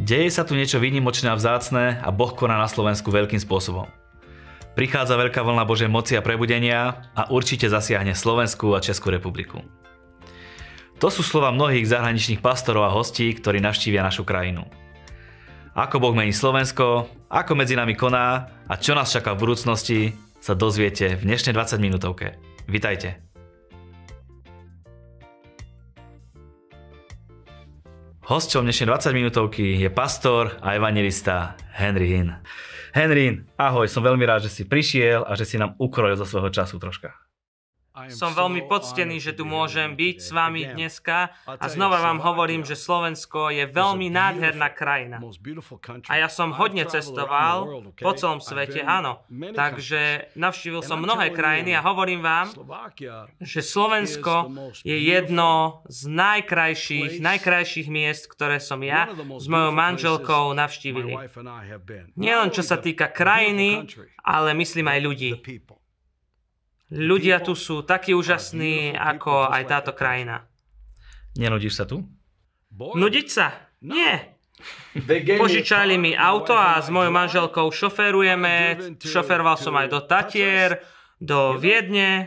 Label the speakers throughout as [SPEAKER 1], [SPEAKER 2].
[SPEAKER 1] Deje sa tu niečo výnimočné a vzácne a Boh koná na Slovensku veľkým spôsobom. Prichádza veľká vlna Božej moci a prebudenia a určite zasiahne Slovensku a Českú republiku. To sú slova mnohých zahraničných pastorov a hostí, ktorí navštívia našu krajinu. Ako Boh mení Slovensko, ako medzi nami koná a čo nás čaká v budúcnosti, sa dozviete v dnešnej 20 minútovke. Vitajte. Hosťom dnešnej 20 minútovky je pastor a evangelista Henry Hinn. Henry ahoj, som veľmi rád, že si prišiel a že si nám ukrojil zo svojho času troška.
[SPEAKER 2] Som veľmi poctený, že tu môžem byť s vami dneska. A znova vám hovorím, že Slovensko je veľmi nádherná krajina. A ja som hodne cestoval po celom svete, áno. Takže navštívil som mnohé krajiny a hovorím vám, že Slovensko je jedno z najkrajších, najkrajších miest, ktoré som ja s mojou manželkou navštívili. Nielen čo sa týka krajiny, ale myslím aj ľudí. Ľudia tu sú takí úžasní, ako aj táto krajina.
[SPEAKER 1] Nenudíš sa tu?
[SPEAKER 2] Nudiť sa? Nie. Požičali mi auto a s mojou manželkou šoferujeme. Šoferoval som aj do Tatier, do Viedne,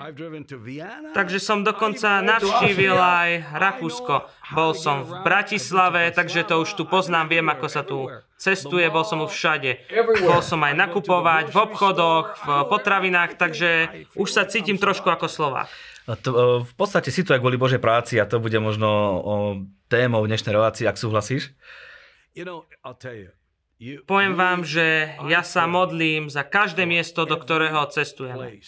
[SPEAKER 2] takže som dokonca navštívil aj Rakúsko. Bol som v Bratislave, takže to už tu poznám, viem, ako sa tu cestuje, bol som už všade. Bol som aj nakupovať v obchodoch, v potravinách, takže už sa cítim trošku ako Slovák.
[SPEAKER 1] To, v podstate si tu aj kvôli Božej práci a to bude možno témou dnešnej relácie, ak súhlasíš.
[SPEAKER 2] Poviem vám, že ja sa modlím za každé miesto, do ktorého cestujeme.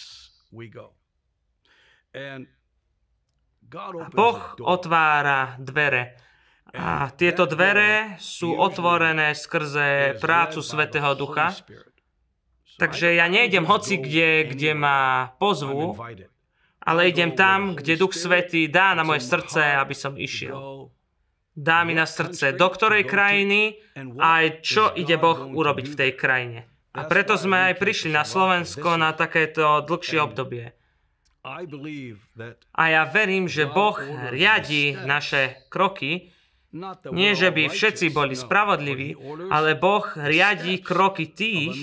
[SPEAKER 2] A Boh otvára dvere. A tieto dvere sú otvorené skrze prácu Svetého Ducha. Takže ja nejdem hoci kde, kde ma pozvu, ale idem tam, kde Duch Svetý dá na moje srdce, aby som išiel dá mi na srdce, do ktorej krajiny a aj čo ide Boh urobiť v tej krajine. A preto sme aj prišli na Slovensko na takéto dlhšie obdobie. A ja verím, že Boh riadi naše kroky, nie, že by všetci boli spravodliví, ale Boh riadi kroky tých,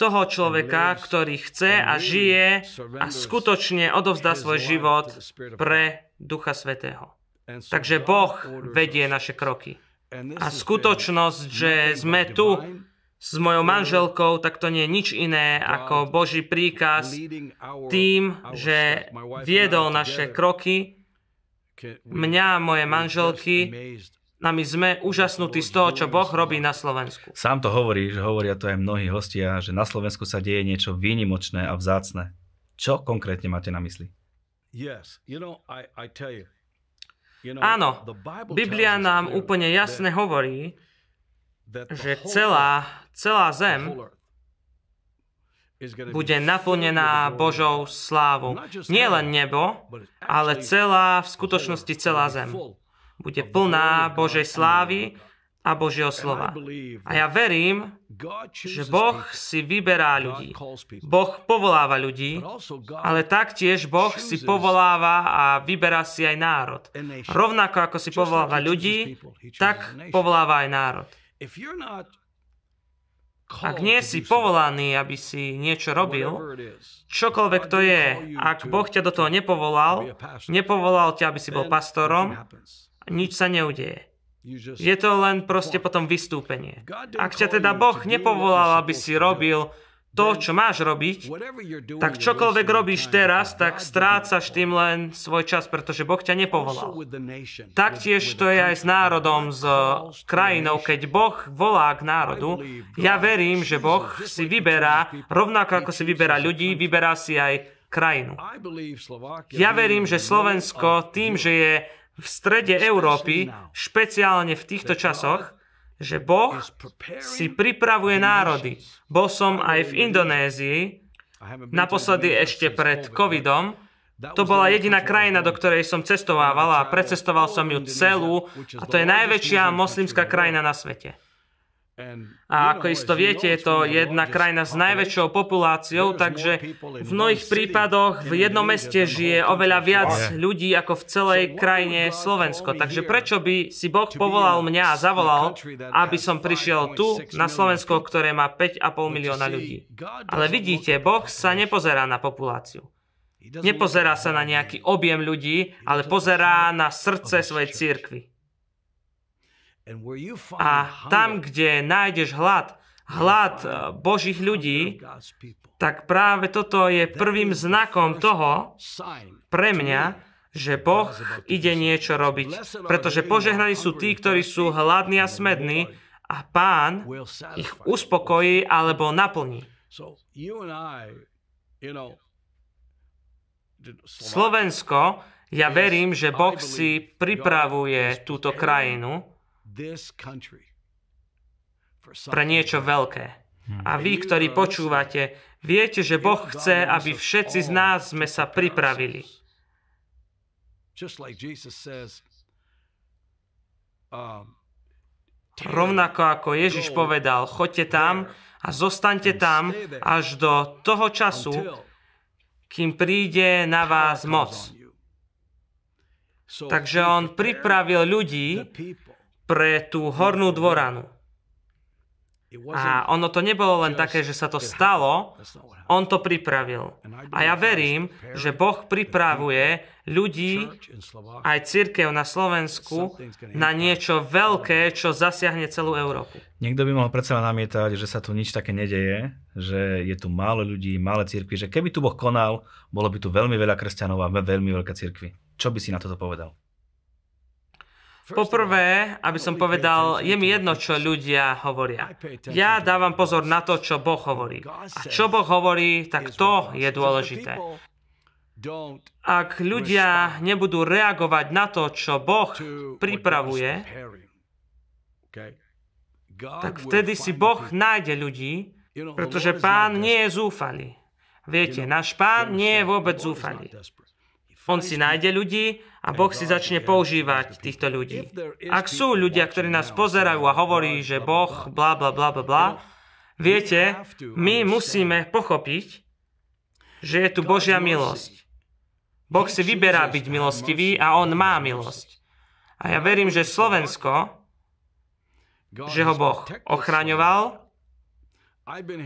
[SPEAKER 2] toho človeka, ktorý chce a žije a skutočne odovzdá svoj život pre Ducha Svetého. Takže Boh vedie naše kroky. A skutočnosť, že sme tu s mojou manželkou, tak to nie je nič iné ako Boží príkaz tým, že viedol naše kroky, mňa a moje manželky, a my sme úžasnutí z toho, čo Boh robí na Slovensku.
[SPEAKER 1] Sám to hovorí, že hovoria to aj mnohí hostia, že na Slovensku sa deje niečo výnimočné a vzácne. Čo konkrétne máte na mysli? Yes, you know,
[SPEAKER 2] I, I tell you, Áno, Biblia nám úplne jasne hovorí, že celá, celá zem bude naplnená Božou slávou. Nie len nebo, ale celá, v skutočnosti celá zem. Bude plná Božej slávy a Božieho slova. A ja verím, že Boh si vyberá ľudí. Boh povoláva ľudí, ale taktiež Boh si povoláva a vyberá si aj národ. Rovnako ako si povoláva ľudí, tak povoláva aj národ. Ak nie si povolaný, aby si niečo robil, čokoľvek to je, ak Boh ťa do toho nepovolal, nepovolal ťa, aby si bol pastorom, nič sa neudeje. Je to len proste potom vystúpenie. Ak ťa teda Boh nepovolal, aby si robil to, čo máš robiť, tak čokoľvek robíš teraz, tak strácaš tým len svoj čas, pretože Boh ťa nepovolal. Taktiež to je aj s národom, s krajinou, keď Boh volá k národu. Ja verím, že Boh si vyberá, rovnako ako si vyberá ľudí, vyberá si aj krajinu. Ja verím, že Slovensko tým, že je v strede Európy, špeciálne v týchto časoch, že Boh si pripravuje národy. Bol som aj v Indonézii, naposledy ešte pred covidom, to bola jediná krajina, do ktorej som cestovával a precestoval som ju celú a to je najväčšia moslimská krajina na svete. A ako isto viete, je to jedna krajina s najväčšou populáciou, takže v mnohých prípadoch v jednom meste žije oveľa viac ľudí ako v celej krajine Slovensko. Takže prečo by si Boh povolal mňa a zavolal, aby som prišiel tu na Slovensko, ktoré má 5,5 milióna ľudí. Ale vidíte, Boh sa nepozerá na populáciu. Nepozerá sa na nejaký objem ľudí, ale pozerá na srdce svojej církvy. A tam, kde nájdeš hlad, hlad eh, Božích ľudí, tak práve toto je prvým znakom toho pre mňa, že Boh ide niečo robiť. Pretože požehnaní sú tí, ktorí sú hladní a smední a Pán ich uspokojí alebo naplní. Slovensko, ja verím, že Boh si pripravuje túto krajinu pre niečo veľké. A vy, ktorí počúvate, viete, že Boh chce, aby všetci z nás sme sa pripravili. Um, Rovnako ako Ježiš povedal, choďte tam a zostaňte tam až do toho času, kým príde na vás moc. Takže on pripravil ľudí, pre tú hornú dvoranu. A ono to nebolo len také, že sa to stalo, on to pripravil. A ja verím, že Boh pripravuje ľudí, aj církev na Slovensku, na niečo veľké, čo zasiahne celú Európu.
[SPEAKER 1] Niekto by mohol predsa namietať, že sa tu nič také nedeje, že je tu málo ľudí, malé církvy, že keby tu Boh konal, bolo by tu veľmi veľa kresťanov a veľmi veľké církvy. Čo by si na toto povedal?
[SPEAKER 2] Poprvé, aby som povedal, je mi jedno, čo ľudia hovoria. Ja dávam pozor na to, čo Boh hovorí. A čo Boh hovorí, tak to je dôležité. Ak ľudia nebudú reagovať na to, čo Boh pripravuje, tak vtedy si Boh nájde ľudí, pretože pán nie je zúfalý. Viete, náš pán nie je vôbec zúfalý. On si nájde ľudí a Boh si začne používať týchto ľudí. Ak sú ľudia, ktorí nás pozerajú a hovorí, že Boh bla bla bla bla bla, viete, my musíme pochopiť, že je tu Božia milosť. Boh si vyberá byť milostivý a On má milosť. A ja verím, že Slovensko, že ho Boh ochraňoval,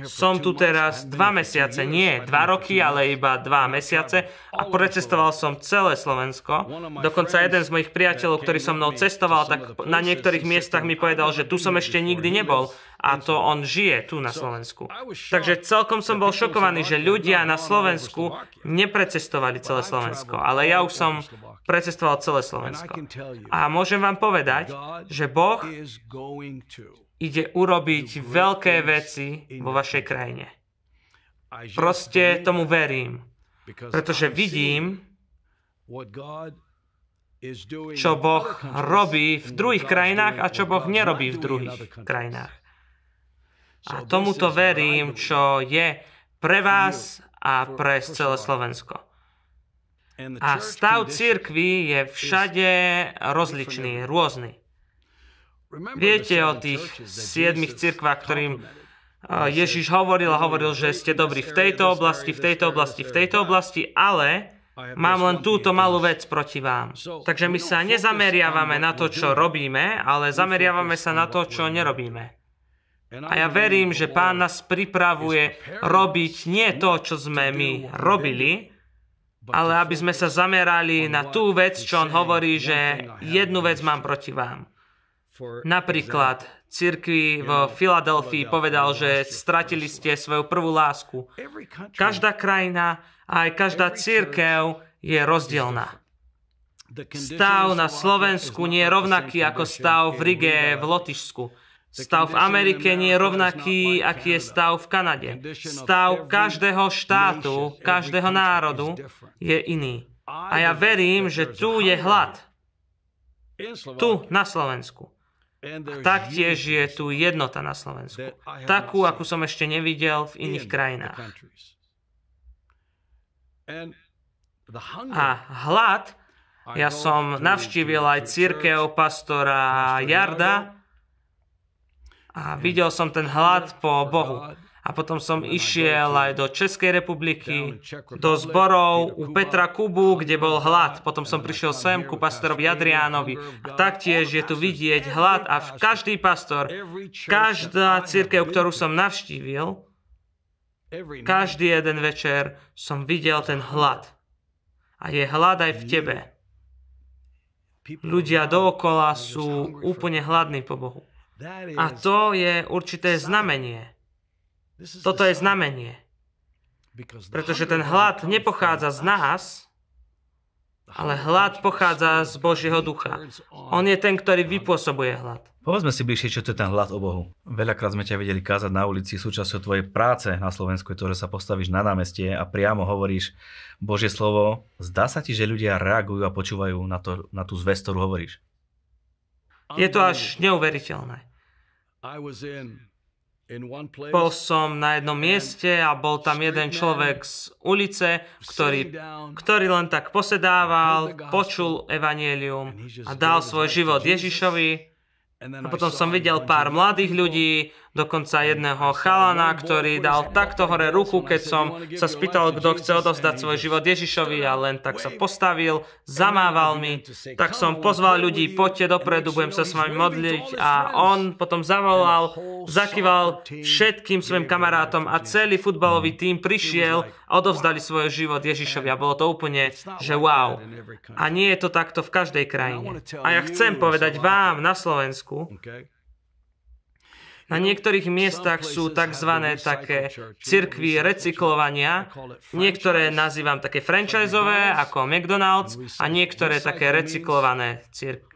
[SPEAKER 2] som tu teraz dva mesiace, nie dva roky, ale iba dva mesiace. A precestoval som celé Slovensko. Dokonca jeden z mojich priateľov, ktorý so mnou cestoval, tak na niektorých miestach mi povedal, že tu som ešte nikdy nebol. a to on žije tu na Slovensku. Takže celkom som bol šokovaný, že ľudia na Slovensku neprecestovali celé Slovensko, ale ja už som precestoval celé Slovensko. A môžem vám povedať, že Boh ide urobiť veľké veci vo vašej krajine. Proste tomu verím, pretože vidím, čo Boh robí v druhých krajinách a čo Boh nerobí v druhých krajinách. A tomuto verím, čo je pre vás a pre celé Slovensko. A stav církvy je všade rozličný, rôzny. Viete o tých siedmých cirkvách, ktorým Ježiš hovoril a hovoril, že ste dobrí v tejto oblasti, v tejto oblasti, v tejto oblasti, ale mám len túto malú vec proti vám. Takže my sa nezameriavame na to, čo robíme, ale zameriavame sa na to, čo nerobíme. A ja verím, že Pán nás pripravuje robiť nie to, čo sme my robili, ale aby sme sa zamerali na tú vec, čo on hovorí, že jednu vec mám proti vám. Napríklad cirkvi v Filadelfii povedal, že stratili ste svoju prvú lásku. Každá krajina aj každá církev je rozdielna. Stav na Slovensku nie je rovnaký ako stav v Rige v Lotyšsku. Stav v Amerike nie je rovnaký, aký je stav v Kanade. Stav každého štátu, každého národu je iný. A ja verím, že tu je hlad. Tu, na Slovensku. A taktiež je tu jednota na Slovensku. Takú, akú som ešte nevidel v iných krajinách. A hlad, ja som navštívil aj církev pastora Jarda A videl som ten hlad po Bohu. A potom som išiel aj do Českej republiky, do zborov u Petra Kubu, kde bol hlad. Potom som prišiel sem ku pastorovi Adriánovi. A taktiež je tu vidieť hlad a každý pastor, každá církev, ktorú som navštívil, každý jeden večer som videl ten hlad. A je hlad aj v tebe. Ľudia dookola sú úplne hladní po Bohu. A to je určité znamenie. Toto je znamenie. Pretože ten hlad nepochádza z nás, ale hlad pochádza z Božieho ducha. On je ten, ktorý vypôsobuje hlad.
[SPEAKER 1] Povedzme si bližšie, čo to je ten hlad o Bohu. Veľakrát sme ťa videli kázať na ulici, súčasťou tvojej práce na Slovensku že sa postavíš na námestie a priamo hovoríš Božie slovo. Zdá sa ti, že ľudia reagujú a počúvajú na, to, na tú zväz, ktorú hovoríš?
[SPEAKER 2] Je to až neuveriteľné. Bol som na jednom mieste a bol tam jeden človek z ulice, ktorý, ktorý len tak posedával, počul evanielium a dal svoj život Ježišovi. A potom som videl pár mladých ľudí, dokonca jedného chalana, ktorý dal takto hore ruku, keď som sa spýtal, kto chce odovzdať svoj život Ježišovi a len tak sa postavil, zamával mi, tak som pozval ľudí, poďte dopredu, budem sa s vami modliť. a on potom zavolal, zakýval všetkým svojim kamarátom a celý futbalový tým prišiel a odovzdali svoj život Ježišovi. A bolo to úplne, že wow. A nie je to takto v každej krajine. A ja chcem povedať vám na Slovensku, na niektorých miestach sú tzv. také cirkvy recyklovania. Niektoré nazývam také franchiseové, ako McDonald's, a niektoré také recyklované cirkvy.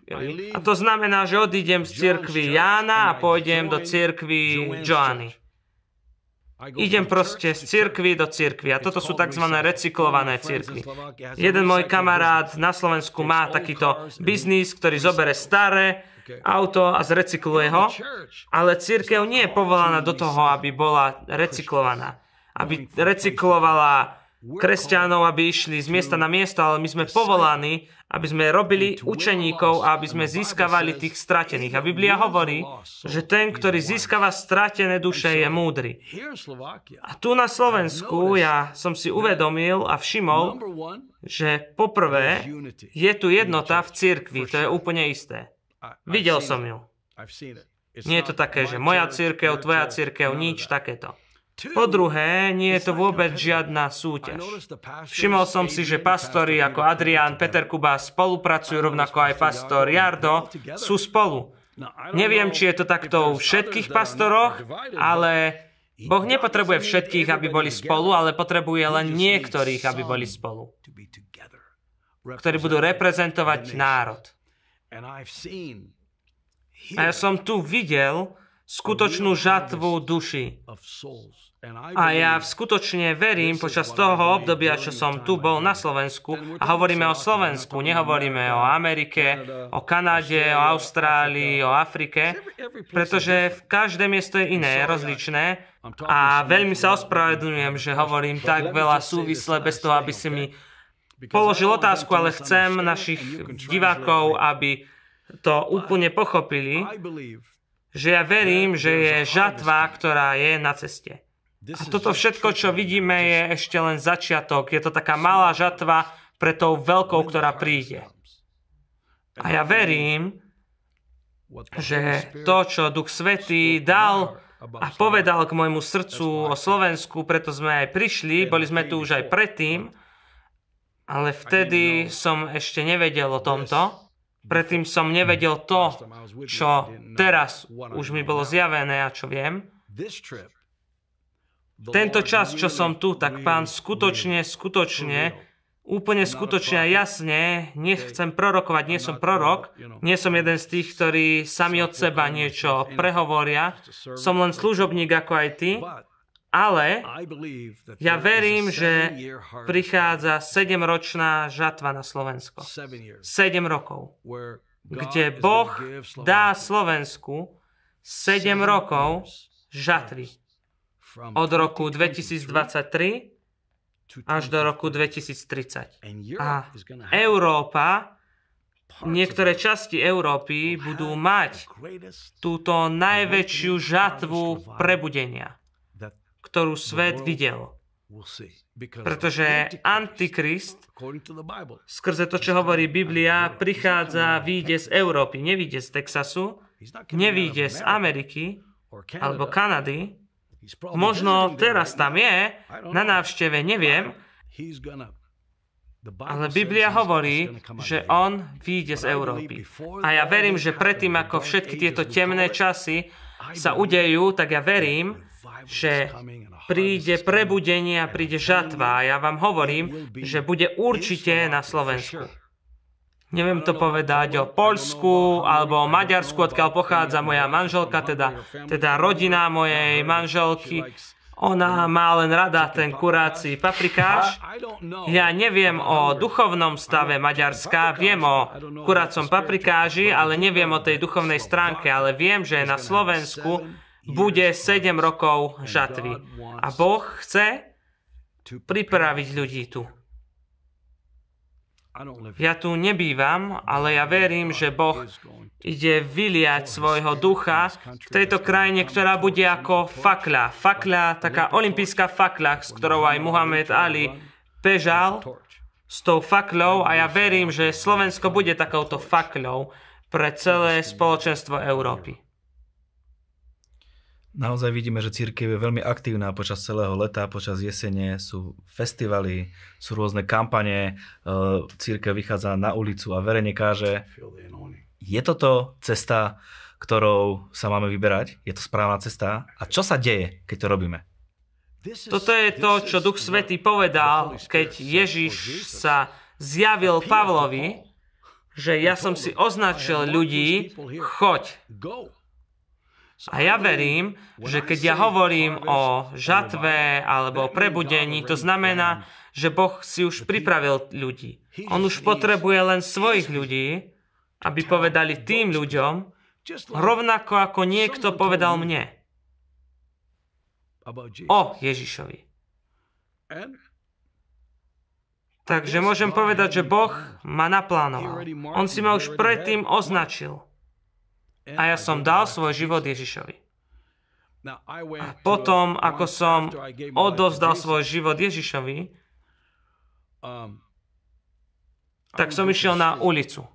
[SPEAKER 2] A to znamená, že odídem z cirkvy Jána a pôjdem do cirkvy Joanny. Idem proste z cirkvy do cirkvy a toto sú tzv. recyklované cirkvy. Jeden môj kamarát na Slovensku má takýto biznis, ktorý zobere staré, auto a zrecykluje ho, ale církev nie je povolaná do toho, aby bola recyklovaná. Aby recyklovala kresťanov, aby išli z miesta na miesto, ale my sme povolaní, aby sme robili učeníkov a aby sme získavali tých stratených. A Biblia hovorí, že ten, ktorý získava stratené duše, je múdry. A tu na Slovensku ja som si uvedomil a všimol, že poprvé je tu jednota v cirkvi, to je úplne isté. Videl som ju. Nie je to také, že moja církev, tvoja církev, nič takéto. Po druhé, nie je to vôbec žiadna súťaž. Všimol som si, že pastori ako Adrián, Peter Kuba spolupracujú rovnako aj pastor Jardo, sú spolu. Neviem, či je to takto u všetkých pastoroch, ale Boh nepotrebuje všetkých, aby boli spolu, ale potrebuje len niektorých, aby boli spolu. Ktorí budú reprezentovať národ. A ja som tu videl skutočnú žatvu duši. A ja skutočne verím počas toho obdobia, čo som tu bol na Slovensku, a hovoríme o Slovensku, nehovoríme o Amerike, o Kanade, o Austrálii, o Afrike, pretože v každé miesto je iné, rozličné. A veľmi sa ospravedlňujem, že hovorím tak veľa súvisle bez toho, aby si mi položil otázku, ale chcem našich divákov, aby to úplne pochopili, že ja verím, že je žatva, ktorá je na ceste. A toto všetko, čo vidíme, je ešte len začiatok. Je to taká malá žatva pre tou veľkou, ktorá príde. A ja verím, že to, čo Duch Svetý dal a povedal k môjmu srdcu o Slovensku, preto sme aj prišli, boli sme tu už aj predtým, ale vtedy som ešte nevedel o tomto. Predtým som nevedel to, čo teraz už mi bolo zjavené a čo viem. Tento čas, čo som tu, tak pán skutočne, skutočne, úplne skutočne a jasne, nechcem prorokovať, nie som prorok, nie som jeden z tých, ktorí sami od seba niečo prehovoria, som len služobník ako aj ty, ale ja verím, že prichádza 7-ročná žatva na Slovensko. 7 rokov. Kde Boh dá Slovensku 7 rokov žatvy. Od roku 2023 až do roku 2030. A Európa niektoré časti Európy budú mať túto najväčšiu žatvu prebudenia, ktorú svet videl. Pretože Antikrist, skrze to, čo hovorí Biblia, prichádza, výjde z Európy, nevíde z Texasu, nevíde z Ameriky alebo Kanady. Možno teraz tam je, na návšteve, neviem, ale Biblia hovorí, že on vyjde z Európy. A ja verím, že predtým, ako všetky tieto temné časy sa udejú, tak ja verím, že príde prebudenie a príde žatva. A ja vám hovorím, že bude určite na Slovensku. Neviem to povedať o Polsku alebo o Maďarsku, odkiaľ pochádza moja manželka, teda, teda rodina mojej manželky. Ona má len rada ten kuráci paprikáš. Ja neviem o duchovnom stave Maďarska, viem o kurácom paprikáži, ale neviem o tej duchovnej stránke, ale viem, že na Slovensku bude 7 rokov žatvy. A Boh chce pripraviť ľudí tu. Ja tu nebývam, ale ja verím, že Boh ide vyliať svojho ducha v tejto krajine, ktorá bude ako fakla. Fakla, taká olimpijská fakla, s ktorou aj Muhammed Ali bežal s tou faklou a ja verím, že Slovensko bude takouto faklou pre celé spoločenstvo Európy.
[SPEAKER 1] Naozaj vidíme, že církev je veľmi aktívna počas celého leta, počas jesene sú festivaly, sú rôzne kampane, e, církev vychádza na ulicu a verejne káže. Je toto cesta, ktorou sa máme vyberať? Je to správna cesta? A čo sa deje, keď to robíme?
[SPEAKER 2] Toto je to, čo Duch Svetý povedal, keď Ježiš sa zjavil Pavlovi, že ja som si označil ľudí, choď. A ja verím, že keď ja hovorím o žatve alebo o prebudení, to znamená, že Boh si už pripravil ľudí. On už potrebuje len svojich ľudí, aby povedali tým ľuďom, rovnako ako niekto povedal mne o Ježišovi. Takže môžem povedať, že Boh ma naplánoval. On si ma už predtým označil. A ja som dal svoj život Ježišovi. A potom, ako som odovzdal svoj život Ježišovi, tak som išiel na ulicu.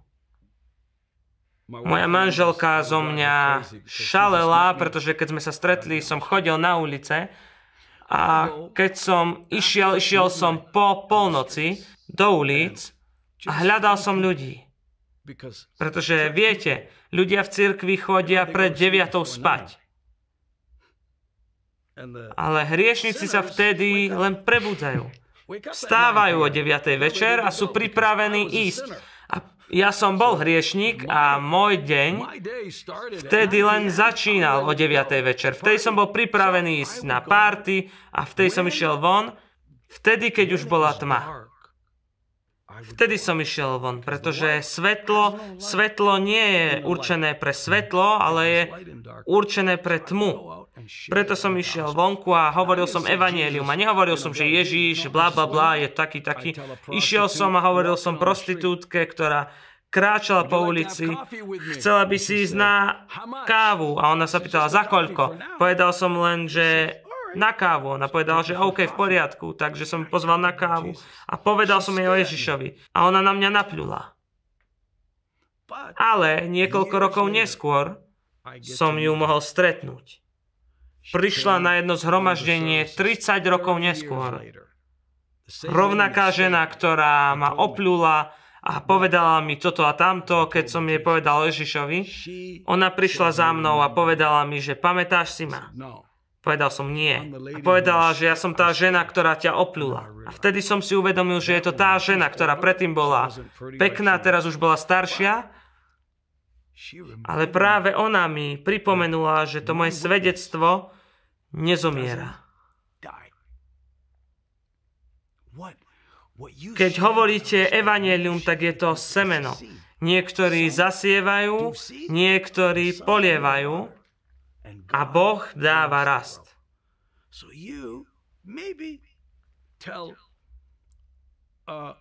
[SPEAKER 2] Moja manželka zo mňa šalela, pretože keď sme sa stretli, som chodil na ulice a keď som išiel, išiel som po polnoci do ulic a hľadal som ľudí. Pretože viete, ľudia v cirkvi chodia pred deviatou spať. Ale hriešnici sa vtedy len prebudzajú. Vstávajú o 9. večer a sú pripravení ísť. A ja som bol hriešnik a môj deň vtedy len začínal o 9. večer. Vtedy som bol pripravený ísť na párty a vtedy som išiel von, vtedy, keď už bola tma. Vtedy som išiel von, pretože svetlo, svetlo nie je určené pre svetlo, ale je určené pre tmu. Preto som išiel vonku a hovoril som evanielium. A nehovoril som, že Ježíš, bla bla bla, je taký, taký. Išiel som a hovoril som prostitútke, ktorá kráčala po ulici, chcela by si ísť na kávu a ona sa pýtala, za koľko? Povedal som len, že na kávu. Ona povedala, že OK, v poriadku, takže som pozval na kávu a povedal som jej o Ježišovi. A ona na mňa napľula. Ale niekoľko rokov neskôr som ju mohol stretnúť. Prišla na jedno zhromaždenie 30 rokov neskôr. Rovnaká žena, ktorá ma opľula a povedala mi toto a tamto, keď som jej povedal Ježišovi, ona prišla za mnou a povedala mi, že pamätáš si ma. Povedal som nie. A povedala, že ja som tá žena, ktorá ťa opľula. A vtedy som si uvedomil, že je to tá žena, ktorá predtým bola pekná, teraz už bola staršia. Ale práve ona mi pripomenula, že to moje svedectvo nezomiera. Keď hovoríte evanelium, tak je to semeno. Niektorí zasievajú, niektorí polievajú, a Boh dáva rast. So you maybe tell, uh,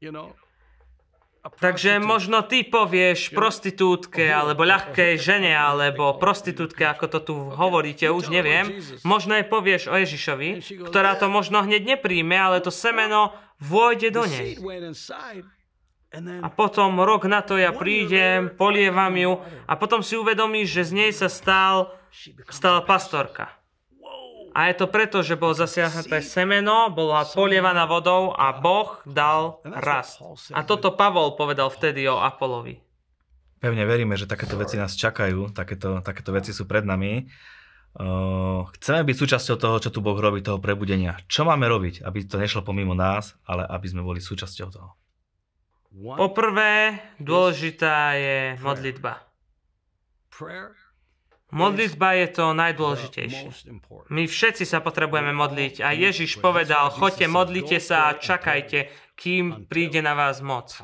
[SPEAKER 2] you know, Takže možno ty povieš prostitútke, alebo ľahkej žene, alebo prostitútke, ako to tu hovoríte, už neviem. Možno aj povieš o Ježišovi, ktorá to možno hneď nepríjme, ale to semeno vôjde do nej. A potom rok na to ja prídem, polievam ju a potom si uvedomíš, že z nej sa stal, stala pastorka. A je to preto, že bolo zasiahnuté semeno, bola polievaná vodou a Boh dal rast. A toto Pavol povedal vtedy o Apolovi.
[SPEAKER 1] Pevne veríme, že takéto veci nás čakajú, takéto, takéto veci sú pred nami. Uh, chceme byť súčasťou toho, čo tu Boh robí, toho prebudenia. Čo máme robiť, aby to nešlo pomimo nás, ale aby sme boli súčasťou toho?
[SPEAKER 2] Poprvé, dôležitá je modlitba. Modlitba je to najdôležitejšie. My všetci sa potrebujeme modliť a Ježiš povedal, choďte, modlite sa a čakajte, kým príde na vás moc.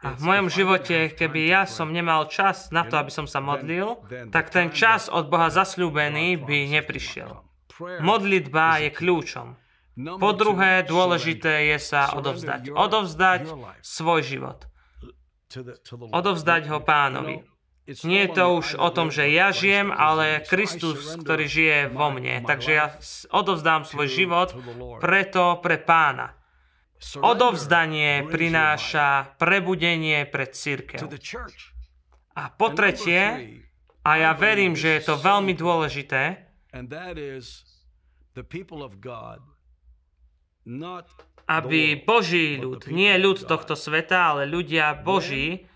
[SPEAKER 2] A v mojom živote, keby ja som nemal čas na to, aby som sa modlil, tak ten čas od Boha zasľúbený by neprišiel. Modlitba je kľúčom. Po druhé, dôležité je sa odovzdať. Odovzdať svoj život odovzdať ho pánovi. Nie je to už o tom, že ja žijem, ale Kristus, ktorý žije vo mne. Takže ja odovzdám svoj život preto pre pána. Odovzdanie prináša prebudenie pre církev. A po tretie, a ja verím, že je to veľmi dôležité, aby Boží ľud, nie ľud tohto sveta, ale ľudia Boží,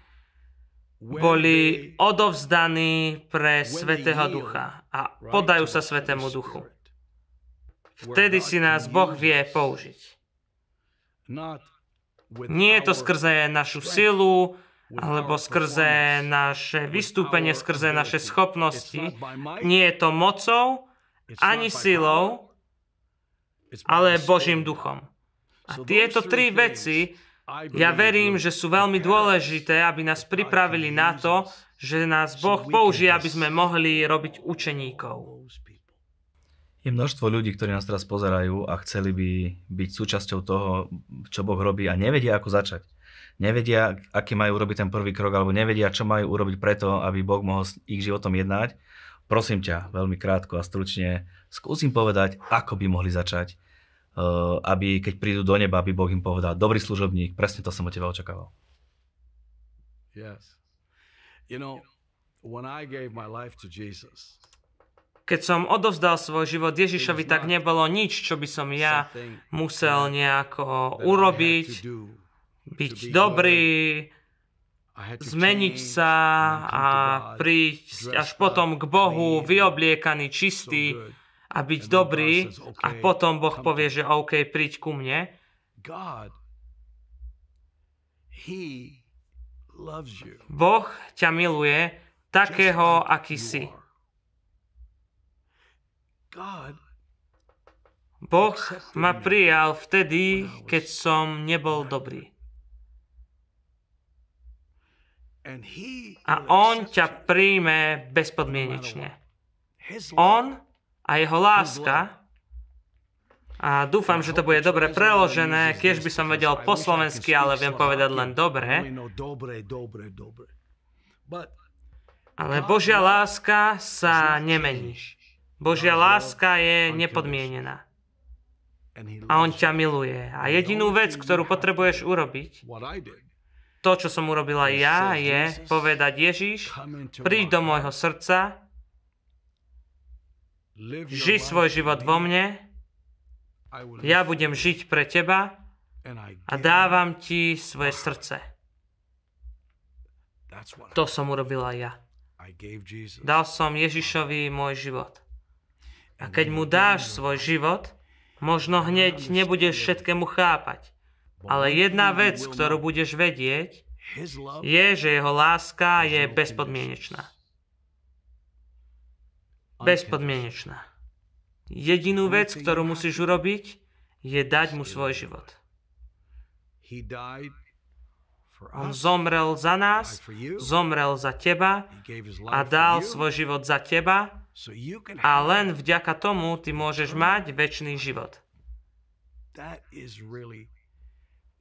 [SPEAKER 2] boli odovzdaní pre Svetého Ducha a podajú sa Svetému Duchu. Vtedy si nás Boh vie použiť. Nie je to skrze našu silu, alebo skrze naše vystúpenie, skrze naše schopnosti. Nie je to mocou, ani silou, ale Božím duchom. A tieto tri veci, ja verím, že sú veľmi dôležité, aby nás pripravili na to, že nás Boh použije, aby sme mohli robiť učeníkov.
[SPEAKER 1] Je množstvo ľudí, ktorí nás teraz pozerajú a chceli by byť súčasťou toho, čo Boh robí a nevedia, ako začať. Nevedia, aký majú urobiť ten prvý krok, alebo nevedia, čo majú urobiť preto, aby Boh mohol s ich životom jednať. Prosím ťa, veľmi krátko a stručne, skúsim povedať, ako by mohli začať aby keď prídu do neba, aby Boh im povedal, dobrý služobník, presne to som od teba očakával. Yes. You know,
[SPEAKER 2] when I gave my life to Jesus, keď som odovzdal svoj život Ježišovi, tak nebolo nič, čo by som ja musel nejako urobiť, byť dobrý, zmeniť sa a prísť až potom k Bohu vyobliekaný, čistý a byť dobrý a potom Boh povie, že OK, príď ku mne. Boh ťa miluje takého, aký si. Boh ma prijal vtedy, keď som nebol dobrý. A On ťa príjme bezpodmienečne. On a jeho láska, a dúfam, že to bude dobre preložené, keď by som vedel po slovensky, ale viem povedať len dobre. Ale Božia láska sa nemení. Božia láska je nepodmienená. A On ťa miluje. A jedinú vec, ktorú potrebuješ urobiť, to, čo som urobila ja, je povedať Ježiš, príď do môjho srdca Žij svoj život vo mne, ja budem žiť pre teba a dávam ti svoje srdce. To som urobila ja. Dal som Ježišovi môj život. A keď mu dáš svoj život, možno hneď nebudeš všetkému chápať. Ale jedna vec, ktorú budeš vedieť, je, že jeho láska je bezpodmienečná bezpodmienečná. Jedinú vec, ktorú musíš urobiť, je dať mu svoj život. On zomrel za nás, zomrel za teba a dal svoj život za teba a len vďaka tomu ty môžeš mať väčší život.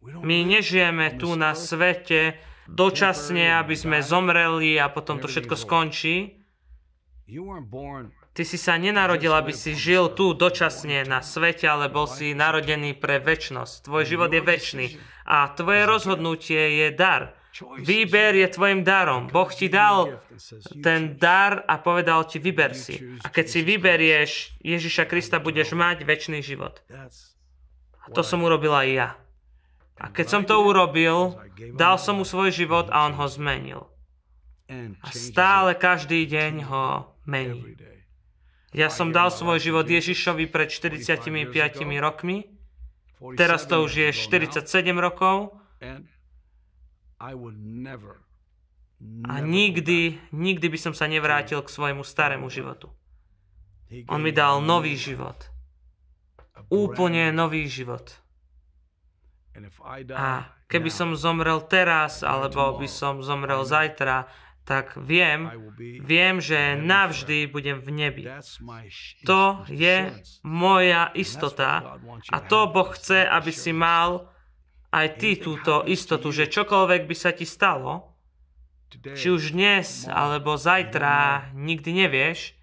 [SPEAKER 2] My nežijeme tu na svete dočasne, aby sme zomreli a potom to všetko skončí. Ty si sa nenarodil, aby si žil tu dočasne na svete, ale bol si narodený pre väčnosť. Tvoj život je väčší a tvoje rozhodnutie je dar. Výber je tvojim darom. Boh ti dal ten dar a povedal ti, vyber si. A keď si vyberieš Ježiša Krista, budeš mať väčší život. A to som urobil aj ja. A keď som to urobil, dal som mu svoj život a on ho zmenil. A stále každý deň ho mení. Ja som dal svoj život Ježišovi pred 45 rokmi. Teraz to už je 47 rokov. A nikdy, nikdy by som sa nevrátil k svojmu starému životu. On mi dal nový život. Úplne nový život. A keby som zomrel teraz, alebo by som zomrel zajtra, tak viem, viem, že navždy budem v nebi. To je moja istota. A to Boh chce, aby si mal aj ty túto istotu, že čokoľvek by sa ti stalo, či už dnes alebo zajtra, nikdy nevieš,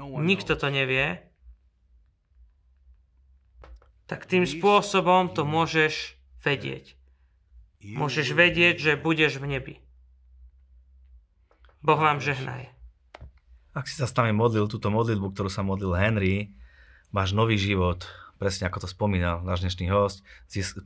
[SPEAKER 2] nikto to nevie, tak tým spôsobom to môžeš vedieť. Môžeš vedieť, že budeš v nebi. Boh vám žehnaj.
[SPEAKER 1] Ak si sa s nami modlil túto modlitbu, ktorú sa modlil Henry, máš nový život, presne ako to spomínal náš dnešný host,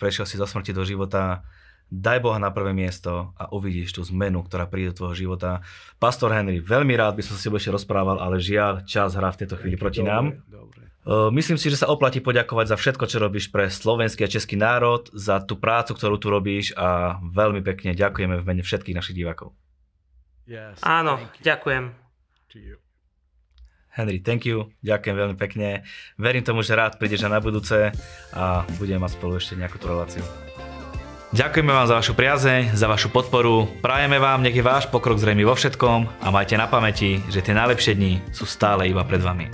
[SPEAKER 1] prešiel si zo smrti do života, daj Boha na prvé miesto a uvidíš tú zmenu, ktorá príde do tvojho života. Pastor Henry, veľmi rád by som sa si ešte rozprával, ale žiaľ, čas hrá v tejto chvíli proti nám. Dobre. Myslím si, že sa oplatí poďakovať za všetko, čo robíš pre slovenský a český národ, za tú prácu, ktorú tu robíš a veľmi pekne ďakujeme v mene všetkých našich divákov.
[SPEAKER 2] Áno, ďakujem.
[SPEAKER 1] Henry, thank you, ďakujem veľmi pekne. Verím tomu, že rád prídeš na budúce a budeme mať spolu ešte nejakú tú reláciu. Ďakujeme vám za vašu priazeň, za vašu podporu. Prajeme vám, nech je váš pokrok zrejmy vo všetkom a majte na pamäti, že tie najlepšie dni sú stále iba pred vami.